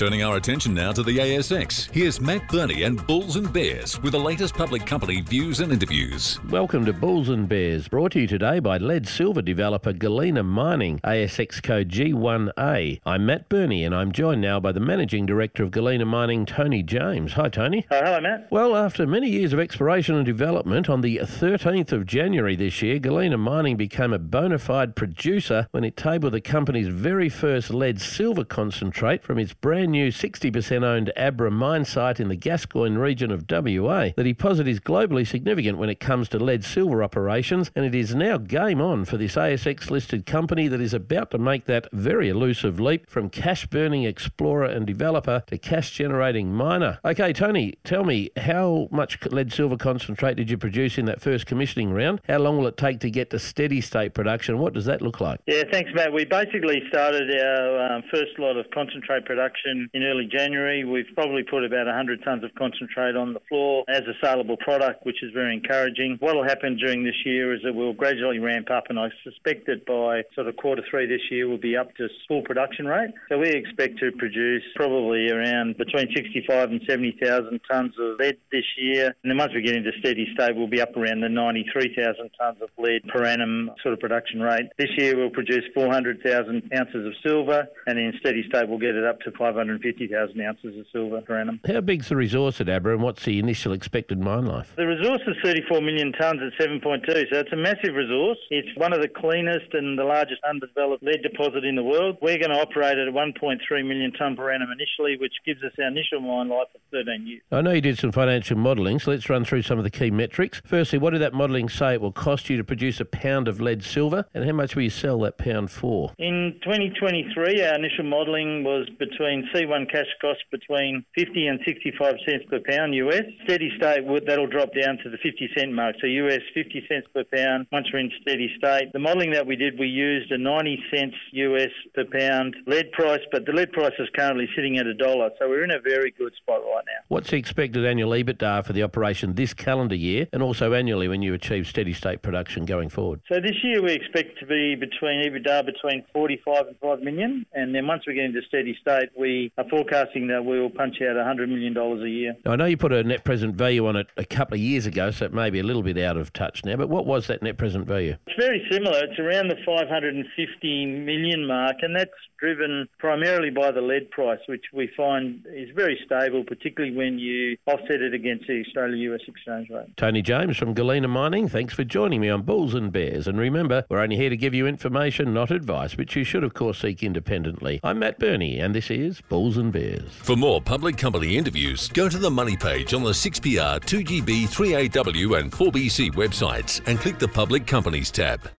Turning our attention now to the ASX, here's Matt Birney and Bulls and Bears with the latest public company views and interviews. Welcome to Bulls and Bears, brought to you today by lead silver developer Galena Mining, ASX code G1A. I'm Matt Birney and I'm joined now by the Managing Director of Galena Mining, Tony James. Hi, Tony. Uh, hello, Matt. Well, after many years of exploration and development, on the 13th of January this year, Galena Mining became a bona fide producer when it tabled the company's very first lead silver concentrate from its brand new 60% owned Abra mine site in the Gascoyne region of WA. The deposit is globally significant when it comes to lead silver operations, and it is now game on for this ASX listed company that is about to make that very elusive leap from cash burning explorer and developer to cash generating miner. Okay, Tony, tell me how much lead silver concentrate did you produce in that first commissioning round? How long will it take to get to steady state production? What does that look like? Yeah, thanks, Matt. We basically started our um, first lot of concentrate production in early January. We've probably put about 100 tonnes of concentrate on the floor as a saleable product, which is very encouraging. What will happen during this year is that we'll gradually ramp up, and I suspect that by sort of quarter three this year, we'll be up to full production rate. So we expect to produce probably around between 65 and 70,000 tonnes of lead this year. And then once we get into steady state, we'll be up around the 93,000 tonnes of lead per annum sort of production rate. This year, we'll produce 400,000 ounces of silver, and in steady state, we'll get it up to 550 50,000 ounces of silver per annum. How big's the resource at Abra and what's the initial expected mine life? The resource is 34 million tonnes at 7.2, so it's a massive resource. It's one of the cleanest and the largest undeveloped lead deposit in the world. We're going to operate at 1.3 million tonne per annum initially, which gives us our initial mine life of 13 years. I know you did some financial modelling, so let's run through some of the key metrics. Firstly, what did that modelling say it will cost you to produce a pound of lead silver, and how much will you sell that pound for? In 2023, our initial modelling was between C1 cash cost between 50 and 65 cents per pound US. Steady state, that'll drop down to the 50 cent mark. So US 50 cents per pound once we're in steady state. The modelling that we did, we used a 90 cents US per pound lead price, but the lead price is currently sitting at a dollar. So we're in a very good spot right now. What's the expected annual EBITDA for the operation this calendar year and also annually when you achieve steady state production going forward? So this year we expect to be between EBITDA between 45 and 5 million. And then once we get into steady state, we are forecasting that we will punch out $100 million a year. Now, I know you put a net present value on it a couple of years ago, so it may be a little bit out of touch now, but what was that net present value? It's very similar. It's around the 550 million mark, and that's driven primarily by the lead price, which we find is very stable, particularly when you offset it against the Australia US exchange rate. Tony James from Galena Mining, thanks for joining me on Bulls and Bears. And remember, we're only here to give you information, not advice, which you should, of course, seek independently. I'm Matt Birney, and this is Bulls and Bears. For more public company interviews, go to the Money page on the 6PR, 2GB, 3AW, and 4BC websites and click the Public Companies tab.